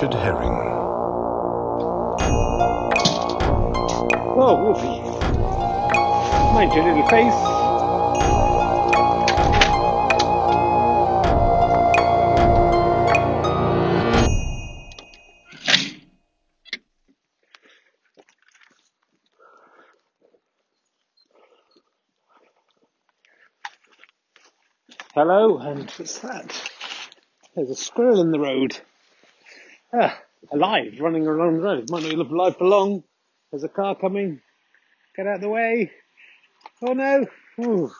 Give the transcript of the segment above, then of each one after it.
Richard Herring. Oh, Wolfie. Mind your little face. Hello, and what's that? There's a squirrel in the road. Ah, alive, running along the road. Might not live alive for long. There's a car coming. Get out of the way. Oh no. Ooh.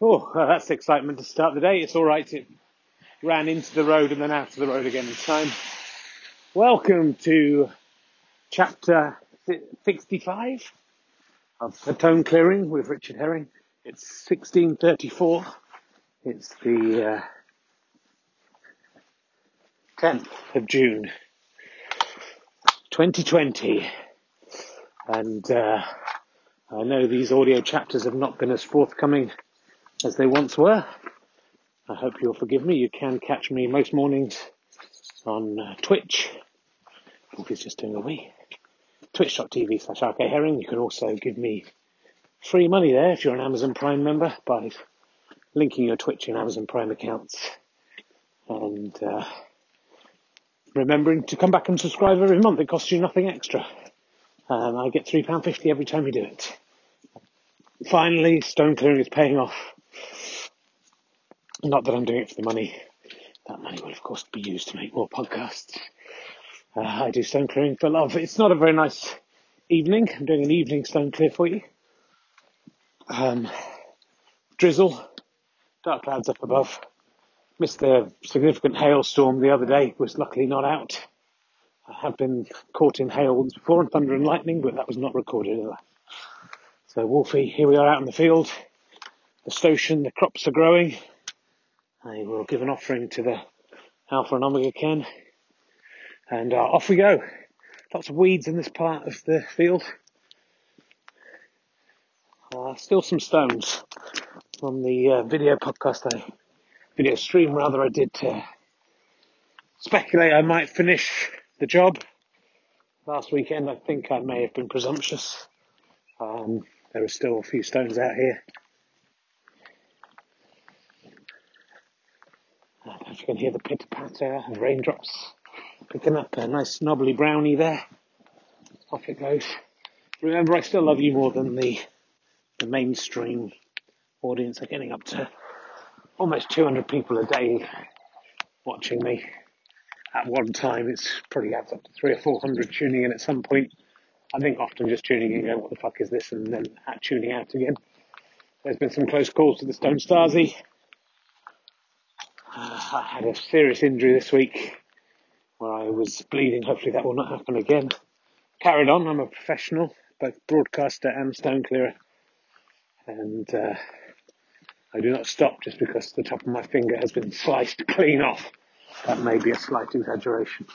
Oh, well, that's excitement to start the day. It's alright. It ran into the road and then out of the road again this time. Welcome to chapter 65 of The Stone Clearing with Richard Herring. It's 1634. It's the uh, 10th of June 2020. And uh, I know these audio chapters have not been as forthcoming as they once were. I hope you'll forgive me. You can catch me most mornings on uh, Twitch. Wolfie's just doing a wee. Twitch.tv slash RK Herring. You can also give me free money there if you're an Amazon Prime member by linking your Twitch and Amazon Prime accounts. And uh, remembering to come back and subscribe every month. It costs you nothing extra. Um, I get £3.50 every time you do it. Finally, stone clearing is paying off. Not that I'm doing it for the money. That money will, of course, be used to make more podcasts. Uh, I do stone clearing for love. It's not a very nice evening. I'm doing an evening stone clear for you. Um, drizzle, dark clouds up above. Missed the significant hailstorm the other day. Was luckily not out. I have been caught in hail once before and thunder and lightning, but that was not recorded. Either. So Wolfie, here we are out in the field. The station, the crops are growing. I will give an offering to the Alpha and Omega cairn. And uh, off we go. Lots of weeds in this part of the field. Uh, still some stones on the uh, video podcast I, video stream rather I did uh, speculate I might finish the job. Last weekend I think I may have been presumptuous. Um, there are still a few stones out here. I don't know if you can hear the pitter patter and raindrops picking up a nice knobbly brownie there. Off it goes. Remember, I still love you more than the the mainstream audience are getting up to almost 200 people a day watching me at one time. It's probably adds up to three or 400 tuning in at some point. I think often just tuning in, going, what the fuck is this? And then tuning out again. There's been some close calls to the Stone Stasi. Uh, I had a serious injury this week where I was bleeding. Hopefully that will not happen again. Carried on. I'm a professional, both broadcaster and stone clearer and uh, I do not stop just because the top of my finger has been sliced clean off. That may be a slight exaggeration,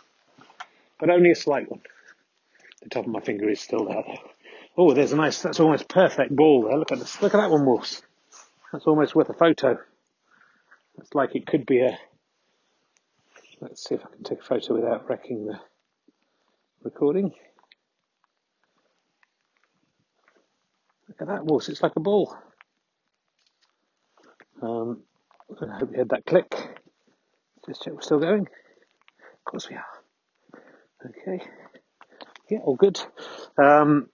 but only a slight one. The top of my finger is still there. Oh, there's a nice, that's almost perfect ball there. Look at this, look at that one, Wolves. That's almost worth a photo. It's like it could be a, let's see if I can take a photo without wrecking the recording. Look at that wolf, it's like a ball. Um, I hope you heard that click. Just check we're still going. Of course we are. Okay. Yeah, all good. Um,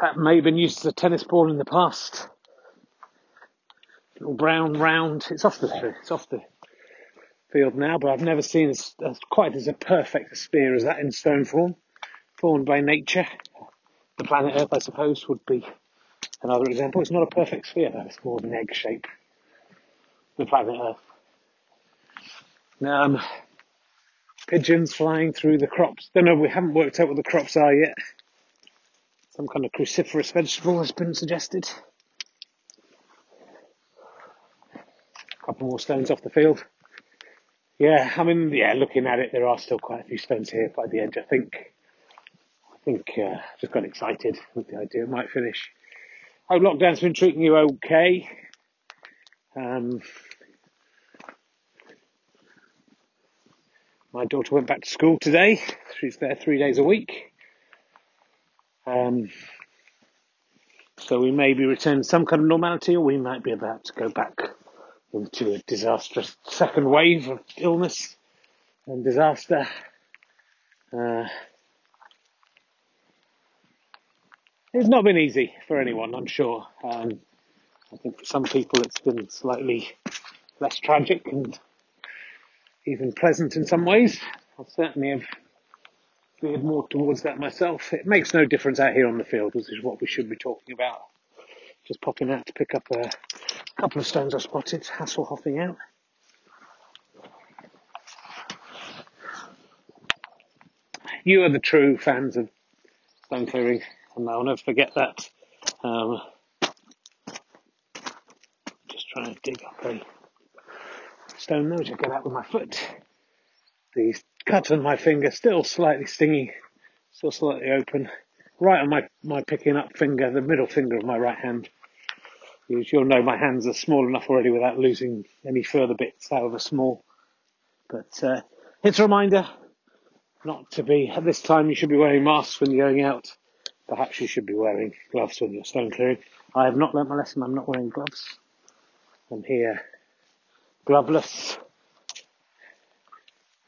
that may have been used as a tennis ball in the past. Little brown round. It's off the it's off the field now, but I've never seen as, as quite as a perfect spear as that in stone form, formed by nature the planet Earth, I suppose, would be another example. It's not a perfect sphere. It's more of an egg shape. The planet Earth. Um, pigeons flying through the crops. Don't know. We haven't worked out what the crops are yet. Some kind of cruciferous vegetable has been suggested. A couple more stones off the field. Yeah, I mean, yeah, looking at it, there are still quite a few stones here by the edge, I think I think uh, just got excited with the idea it might finish. Hope lockdown's been treating you okay. Um, My daughter went back to school today. She's there three days a week. Um, so we may be returning some kind of normality, or we might be about to go back into a disastrous second wave of illness and disaster. Uh, it's not been easy for anyone, I'm sure. Um, I think for some people it's been slightly less tragic and even pleasant in some ways. I certainly have veered more towards that myself. It makes no difference out here on the field, which is what we should be talking about. Just popping out to pick up a couple of stones I spotted, Hasselhoffing out. You are the true fans of stone clearing, and I'll never forget that. Um, just trying to dig up a stone there, which get out with my foot. The cut on my finger still slightly stingy, still slightly open. Right on my, my picking up finger, the middle finger of my right hand. You'll know my hands are small enough already without losing any further bits, however small. But uh, it's a reminder not to be, at this time you should be wearing masks when you're going out. Perhaps you should be wearing gloves when you're stone clearing. I have not learnt my lesson, I'm not wearing gloves. I'm here gloveless,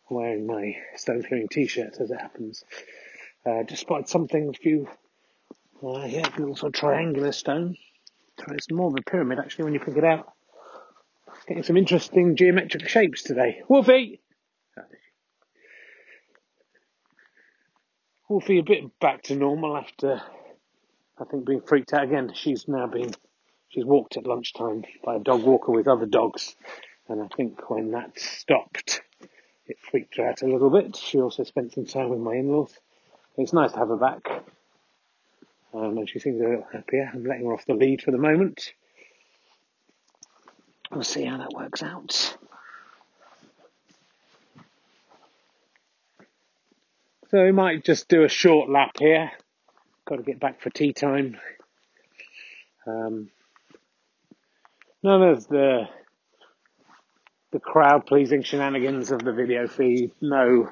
wearing my stone clearing t-shirt as it happens. Uh, spotted something, a few, uh, yeah, a little sort of triangular stone. It's more of a pyramid actually when you pick it out. Getting some interesting geometric shapes today. Wolfie! Wolfie a bit back to normal after, I think, being freaked out again. She's now been, she's walked at lunchtime by a dog walker with other dogs. And I think when that stopped, it freaked her out a little bit. She also spent some time with my in-laws. It's nice to have her back. Um, and she seems a little happier. I'm letting her off the lead for the moment. We'll see how that works out. So we might just do a short lap here. Got to get back for tea time. Um, none of the the crowd pleasing shenanigans of the video feed. No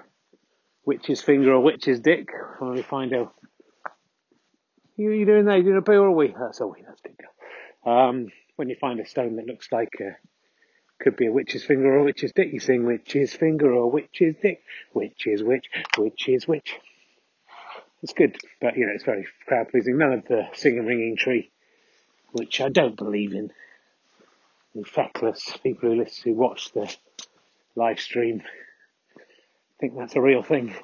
witch's finger or witch's dick. When we find out you, you doing there? You doing a poo or a wee? That's a wee, that's a big. Um, when you find a stone that looks like a, could be a witch's finger or a witch's dick, you sing witch's finger or witch's dick, which is which, witch is which. It's good, but you know, it's very crowd pleasing. None of the singing ringing tree, which I don't believe in. The feckless people who listen, who watch the live stream think that's a real thing,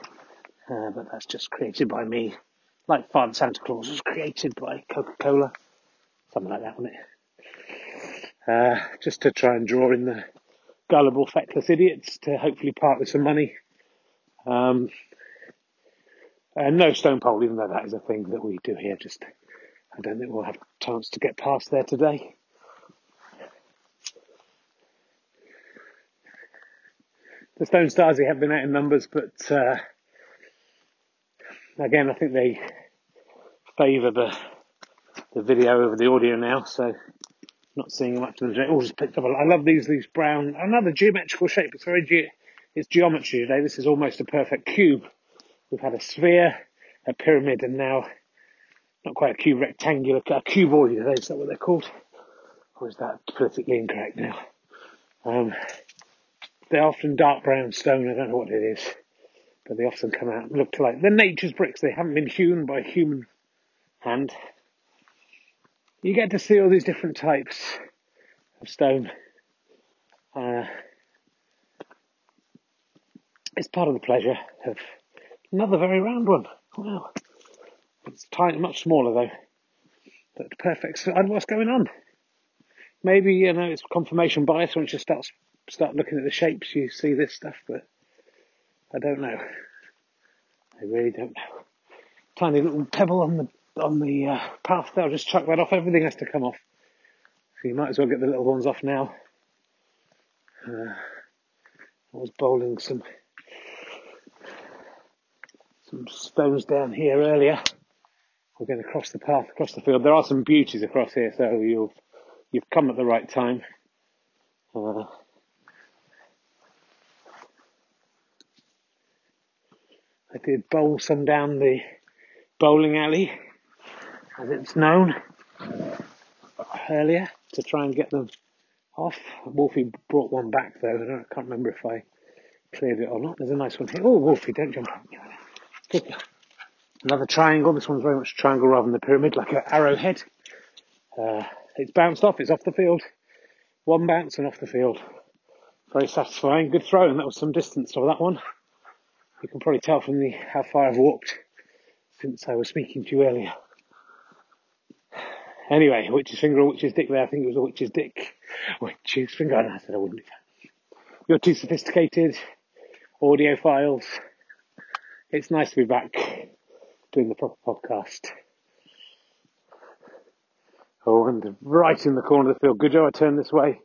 uh, but that's just created by me like Father Santa Claus was created by Coca-Cola, something like that, wasn't it? Uh, just to try and draw in the gullible, feckless idiots to hopefully part with some money. Um, and no stone pole, even though that is a thing that we do here. Just, I don't think we'll have chance to get past there today. The Stone Stasi have been out in numbers, but uh, again, I think they favour the the video over the audio now, so not seeing much of the. Oh, just picked up. I love these these brown. Another geometrical shape. It's very ge- it's geometry today. This is almost a perfect cube. We've had a sphere, a pyramid, and now not quite a cube, rectangular, a cuboid. Today. Is that what they're called? Or is that politically incorrect now? Um, they're often dark brown stone. I don't know what it is but they often come out and look like they're nature's bricks. They haven't been hewn by human hand. You get to see all these different types of stone. Uh, it's part of the pleasure of another very round one. Wow. It's tiny, much smaller though. But perfect. So, what's going on? Maybe, you know, it's confirmation bias once you start, start looking at the shapes, you see this stuff, but I don't know. I really don't know. Tiny little pebble on the on the uh, path there. I'll just chuck that off. Everything has to come off. So you might as well get the little ones off now. Uh, I was bowling some some stones down here earlier. We're going to cross the path across the field. There are some beauties across here, so you've you've come at the right time. Uh, I did bowl some down the bowling alley, as it's known, earlier to try and get them off. Wolfie brought one back though, I can't remember if I cleared it or not. There's a nice one here. Oh, Wolfie, don't jump on. Another triangle. This one's very much a triangle rather than the pyramid, like an arrowhead. Uh, it's bounced off. It's off the field. One bounce and off the field. Very satisfying. Good throw, and that was some distance for that one. You can probably tell from the how far I've walked since I was speaking to you earlier. Anyway, witch's finger or witch's dick there. I think it was a witch's dick. Witch's finger. And I said I wouldn't do that. You're too sophisticated. Audio files. It's nice to be back doing the proper podcast. Oh, and right in the corner of the field, good job I turned this way.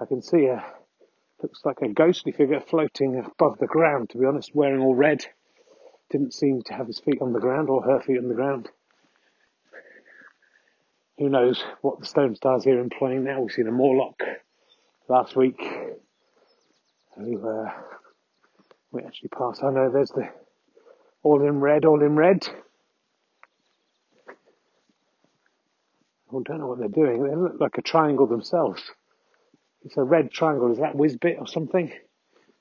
I can see a, looks like a ghostly figure floating above the ground, to be honest, wearing all red. Didn't seem to have his feet on the ground or her feet on the ground. Who knows what the Stone Stasi here employing now? We've seen a Morlock last week. Who, uh, we actually passed. I know there's the all in red, all in red. I don't know what they're doing. They look like a triangle themselves. It's a red triangle. Is that Whizbit or something?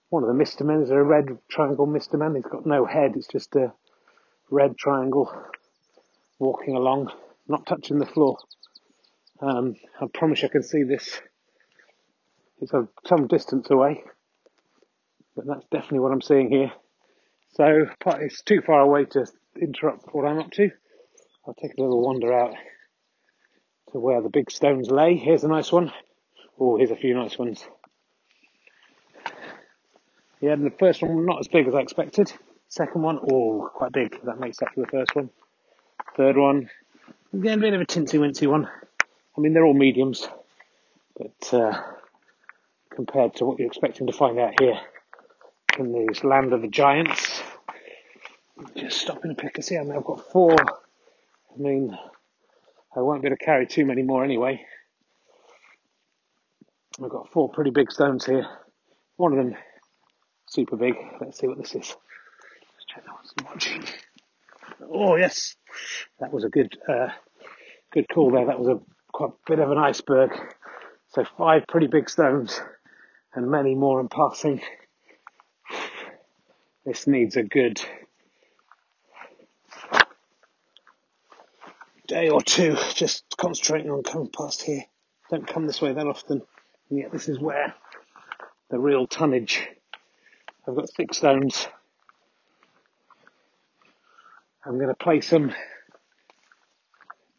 One of the Mr. Men is a red triangle Mr. Man. He's got no head. It's just a red triangle walking along, not touching the floor. Um, I promise I can see this. It's a, some distance away, but that's definitely what I'm seeing here. So it's too far away to interrupt what I'm up to. I'll take a little wander out to where the big stones lay. Here's a nice one. Oh, here's a few nice ones. Yeah, and the first one not as big as I expected. Second one, oh, quite big. That makes up for the first one. Third one, again, a bit of a tinsy wincy one. I mean, they're all mediums, but uh, compared to what you're expecting to find out here in this land of the giants, just stopping to pick a see. I mean, I've got four. I mean, I won't be able to carry too many more anyway. I've got four pretty big stones here. One of them super big. Let's see what this is. Let's check that one's watching. Oh yes, that was a good, uh, good call there. That was a quite a bit of an iceberg. So five pretty big stones and many more in passing. This needs a good day or two just concentrating on coming past here. Don't come this way that often, and yet this is where the real tonnage. I've got thick stones. I'm going to place them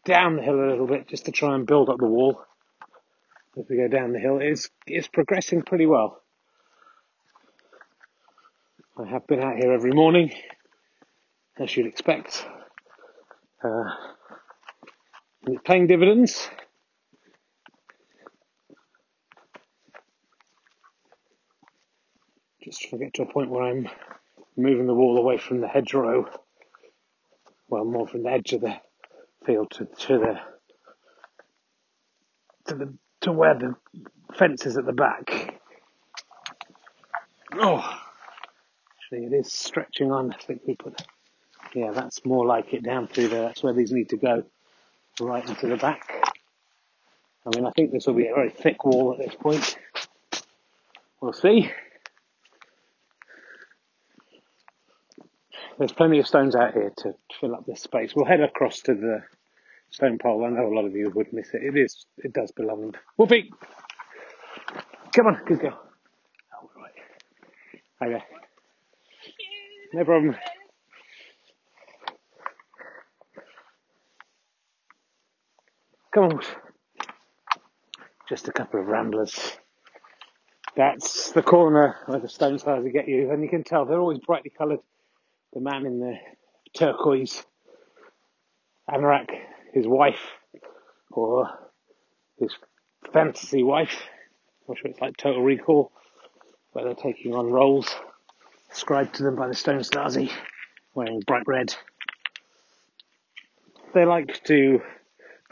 down the hill a little bit just to try and build up the wall. As we go down the hill, it's it's progressing pretty well. I have been out here every morning, as you'd expect. Uh, it's paying dividends. Just to get to a point where I'm moving the wall away from the hedgerow, well, more from the edge of the field to, to the to the to where the fence is at the back. Oh, actually, it is stretching on. I think we put, yeah, that's more like it down through there. That's where these need to go right into the back. I mean, I think this will be a very thick wall at this point. We'll see. There's plenty of stones out here to fill up this space. We'll head across to the stone pole. I know a lot of you would miss it. It is, it does belong. Whoopee! Come on, good girl. Oh, right. Okay. No problem. Come on. Just a couple of ramblers. That's the corner where the Stone Stasi get you, and you can tell they're always brightly coloured. The man in the turquoise anorak, his wife, or his fantasy wife. I'm sure it's like Total Recall, where they're taking on roles ascribed to them by the Stone Stasi, wearing bright red. They like to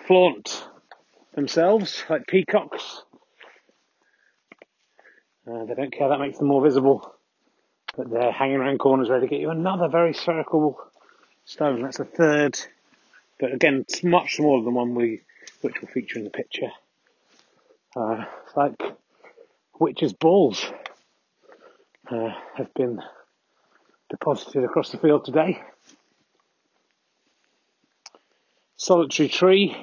flaunt themselves like peacocks. Uh, they don't care, that makes them more visible. But they're hanging around corners ready to get you another very spherical stone. That's a third, but again, it's much smaller than one we, which will feature in the picture. Uh, it's like witches' balls uh, have been deposited across the field today. Solitary tree.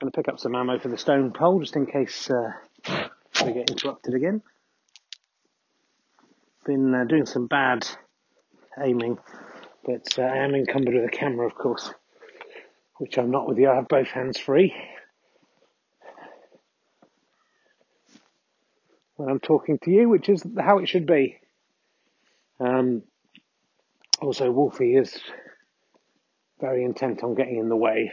Going to pick up some ammo for the stone pole just in case uh, we get interrupted again. Been uh, doing some bad aiming, but uh, I am encumbered with a camera, of course, which I'm not with you. I have both hands free. when I'm talking to you, which is how it should be. Um, also, Wolfie is very intent on getting in the way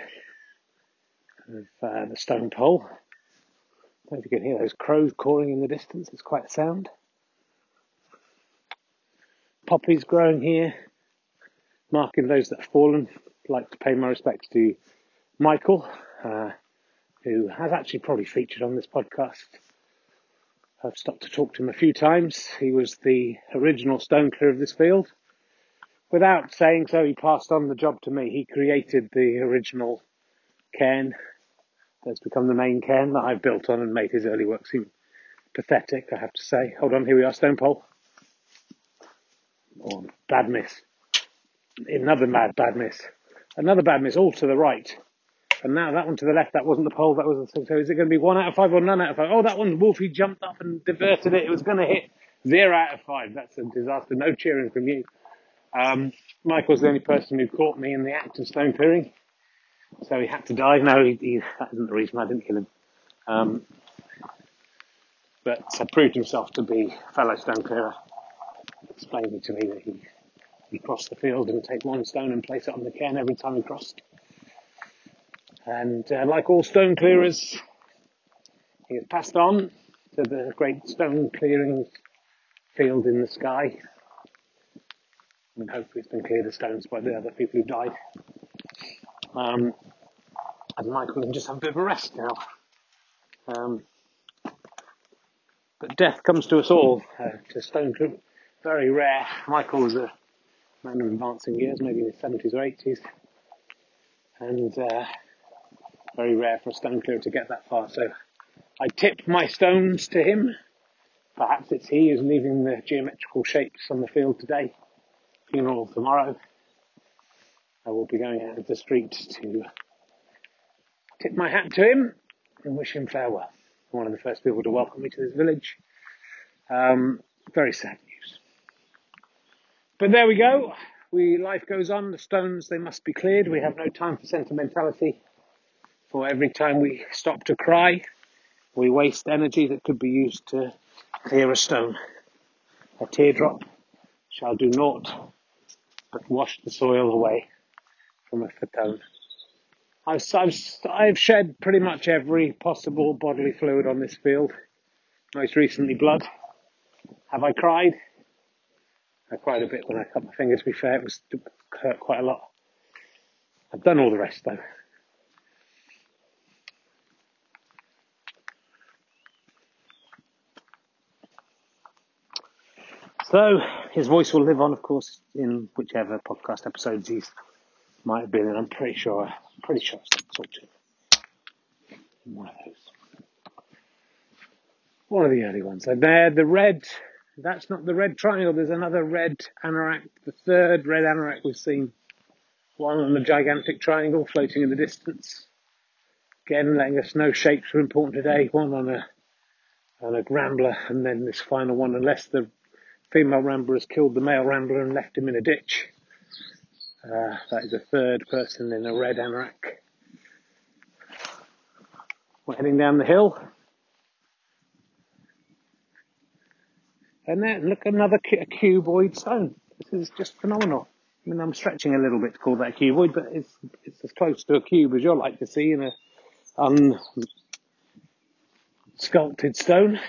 of uh, the stone pole. I don't know if you can hear those crows cawing in the distance, it's quite a sound. Poppies growing here, marking those that have fallen. I'd like to pay my respects to Michael, uh, who has actually probably featured on this podcast I've stopped to talk to him a few times. He was the original stone clear of this field. Without saying so, he passed on the job to me. He created the original cairn that's become the main cairn that I've built on and made his early work seem pathetic, I have to say. Hold on, here we are, stone pole. Oh, bad miss. Another mad bad miss. Another bad miss, all to the right. And now that one to the left, that wasn't the pole, that was the. So is it going to be one out of five or none out of five? Oh, that one, Wolfie jumped up and diverted it. It was going to hit zero out of five. That's a disaster. No cheering from you. Um, Michael's the only person who caught me in the act of stone clearing. So he had to die. No, he, he, that isn't the reason I didn't kill him. Um, but uh, proved himself to be a fellow stone clearer. Explaining to me that he, he crossed the field and take one stone and place it on the cairn every time he crossed. And uh, like all stone clearers, he has passed on to the great stone clearing field in the sky. I mean, hopefully it's been cleared of stones by the other people who died. Um, and Michael can just have a bit of a rest now. Um, but death comes to us all. Uh, to stone very rare. Michael was a man of advancing years, maybe in his 70s or 80s. And uh, very rare for a stone clearer to get that far. So I tip my stones to him. Perhaps it's he who's leaving the geometrical shapes on the field today. Funeral tomorrow. I will be going out of the street to tip my hat to him and wish him farewell. One of the first people to welcome me to this village. Um, very sad. But there we go. We life goes on. The stones they must be cleared. We have no time for sentimentality. For every time we stop to cry, we waste energy that could be used to clear a stone. A teardrop shall do naught but wash the soil away from a fatone. I've, I've, I've shed pretty much every possible bodily fluid on this field. Most recently blood. Have I cried? Uh, I cried a bit when I cut my finger, to be fair. It was hurt quite a lot. I've done all the rest though. So his voice will live on, of course, in whichever podcast episodes he might have been in. I'm pretty sure, I'm pretty sure I talked to him. One of those. One of the early ones. And there, the red, that's not the red triangle. There's another red anorak, the third red anorak we've seen. One on the gigantic triangle floating in the distance. Again, letting us know shapes are important today. One on a, on a rambler, and then this final one, unless the female rambler has killed the male rambler and left him in a ditch. Uh, that is a third person in a red anorak. We're heading down the hill. And then look, another cu- cuboid stone. This is just phenomenal. I mean, I'm stretching a little bit to call that a cuboid, but it's it's as close to a cube as you'll like to see in a unsculpted stone.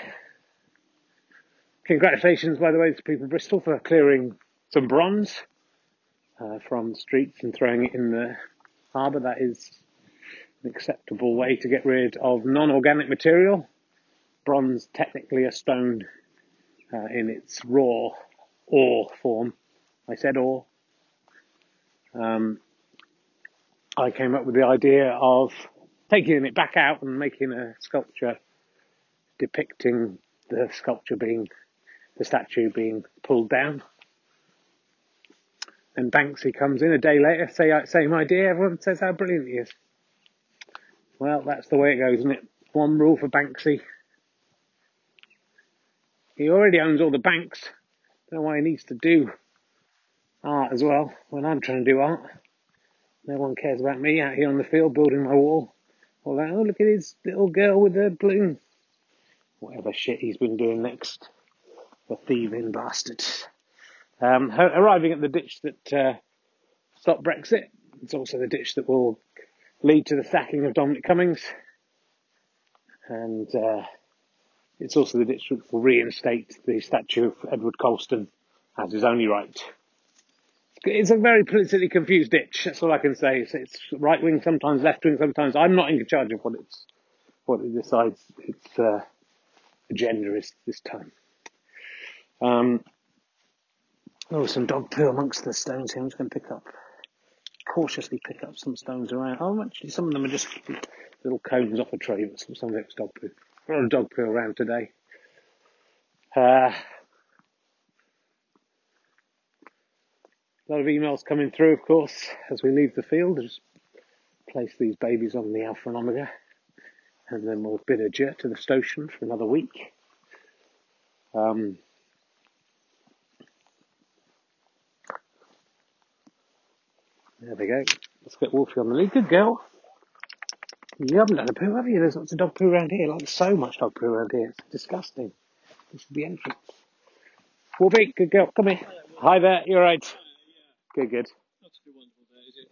Congratulations, by the way, to people Bristol for clearing some bronze uh, from the streets and throwing it in the harbour. That is an acceptable way to get rid of non-organic material. Bronze, technically a stone uh, in its raw or form. I said or. Um, I came up with the idea of taking it back out and making a sculpture depicting the sculpture being, the statue being pulled down. And Banksy comes in a day later, say same idea, everyone says how brilliant he is. Well, that's the way it goes, isn't it? One rule for Banksy. He already owns all the banks. Don't know why he needs to do art as well when I'm trying to do art. No one cares about me out here on the field building my wall. Or like, oh, look at his little girl with the balloon. Whatever shit he's been doing next. The thieving bastard. Um, arriving at the ditch that uh, stopped Brexit. It's also the ditch that will lead to the sacking of Dominic Cummings. And uh, it's also the that will reinstate the statue of Edward Colston as his only right. It's a very politically confused ditch. That's all I can say. It's, it's right wing, sometimes left wing, sometimes. I'm not in charge of what it's what it decides its uh, agenda is this time. Um, oh, some dog poo amongst the stones here. I'm just going to pick up, cautiously pick up some stones around. Oh, actually, some of them are just little cones off a tree, but some of it's dog poo. A lot of dog poo around today. Uh, a lot of emails coming through, of course, as we leave the field. Just place these babies on the Alpha and Omega, and then we'll bid adieu to the station for another week. Um, there we go. Let's get Wolfie on the lead. Good girl. You haven't done a poo, have you? There's lots of dog poo around here. Like so much dog poo around here. It's disgusting. This is the entrance. Wolfie, good girl. Come here. Hi there. You're right. Good, good.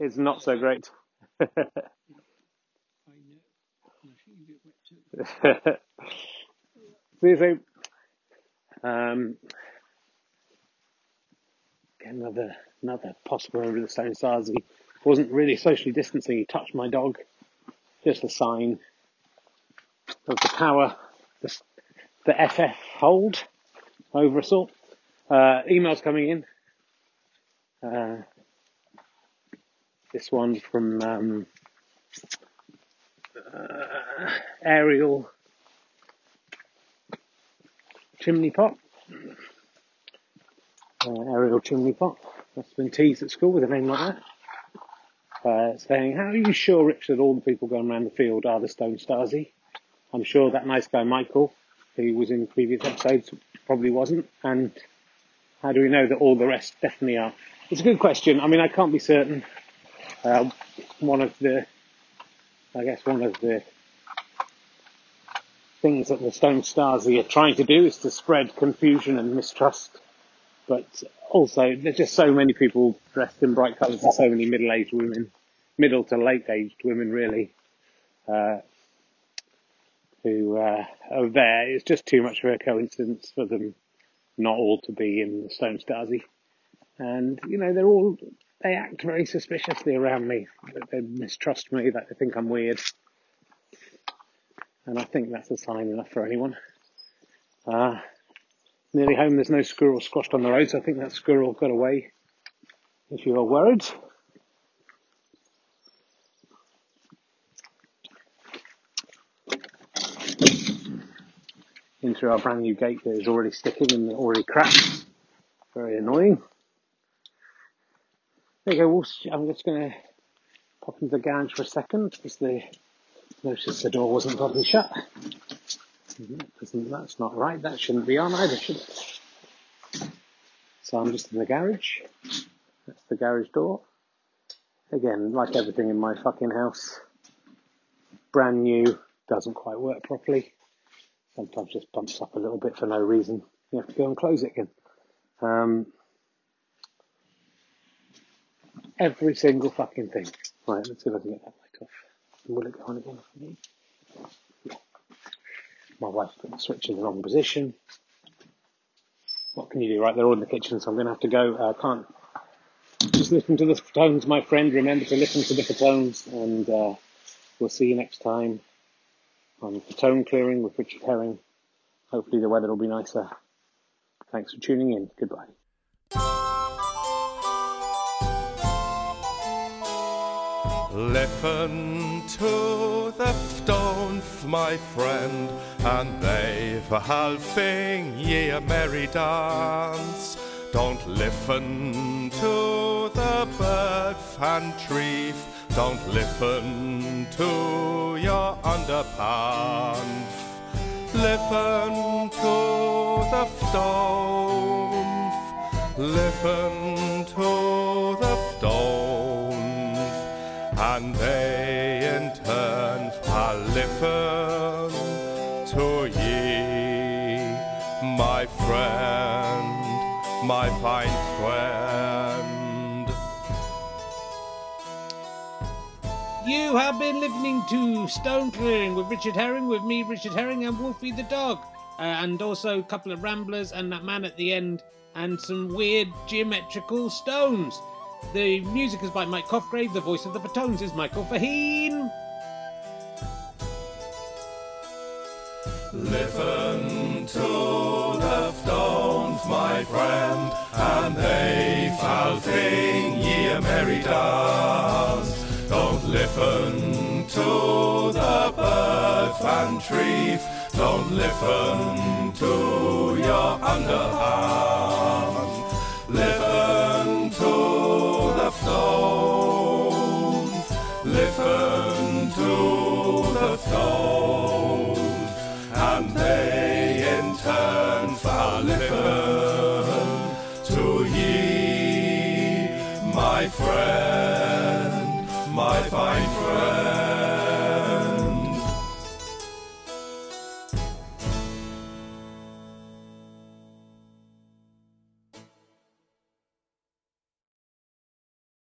It's not so great. See, so, um, another another possible of the Stone Stasi. He wasn't really socially distancing. He touched my dog. Just a sign of the power the, the FF hold over us all. Uh, emails coming in. Uh, this one from um, uh, Ariel Chimney Pot. Uh, Ariel Chimney Pot. Have been teased at school with a name like that. Uh, saying, how are you sure, Rich, that all the people going around the field are the Stone Stasi? I'm sure that nice guy Michael, who was in previous episodes, probably wasn't. And how do we know that all the rest definitely are? It's a good question. I mean, I can't be certain. Uh, one of the, I guess, one of the things that the Stone Stasi are trying to do is to spread confusion and mistrust. But also, there's just so many people dressed in bright colours and so many middle-aged women, middle to late-aged women, really, uh, who uh, are there. It's just too much of a coincidence for them not all to be in the Stone Stasi and you know they're all they act very suspiciously around me. They mistrust me. That they think I'm weird, and I think that's a sign enough for anyone. Uh, nearly home. There's no squirrel squashed on the road, so I think that squirrel got away. If you are worried. Into our brand new gate that is already sticking and already cracked. Very annoying. There you go. I'm just going to pop into the garage for a second because the noticed the door wasn't properly shut. Mm-hmm. That's not right. That shouldn't be on either, should it? So I'm just in the garage. That's the garage door. Again, like everything in my fucking house, brand new, doesn't quite work properly. Sometimes just bumps up a little bit for no reason. You have to go and close it again. Um, Every single fucking thing. Right, let's see if I can get that light off. Will it go on again for me? Yeah. My wife put the switch in the wrong position. What can you do? Right, they're all in the kitchen, so I'm going to have to go. I uh, can't just listen to the tones, my friend. Remember to listen to the tones, and uh, we'll see you next time on stone clearing with Richard Herring. Hopefully the weather will be nicer. Thanks for tuning in. Goodbye. Listen to the stones, my friend, and they've a halving ye a merry dance. Don't listen to the bird and tree, don't listen to your underpants. Listen to the stones, listen to the stones You have been listening to Stone Clearing with Richard Herring, with me, Richard Herring, and Wolfie the dog, uh, and also a couple of ramblers and that man at the end, and some weird geometrical stones. The music is by Mike Cofgrave. The voice of the Batones is Michael Faheen. Listen to the stones, my friend, and they shall sing ye a merry dance. Listen to the birds and trees. Don't listen to your underhands.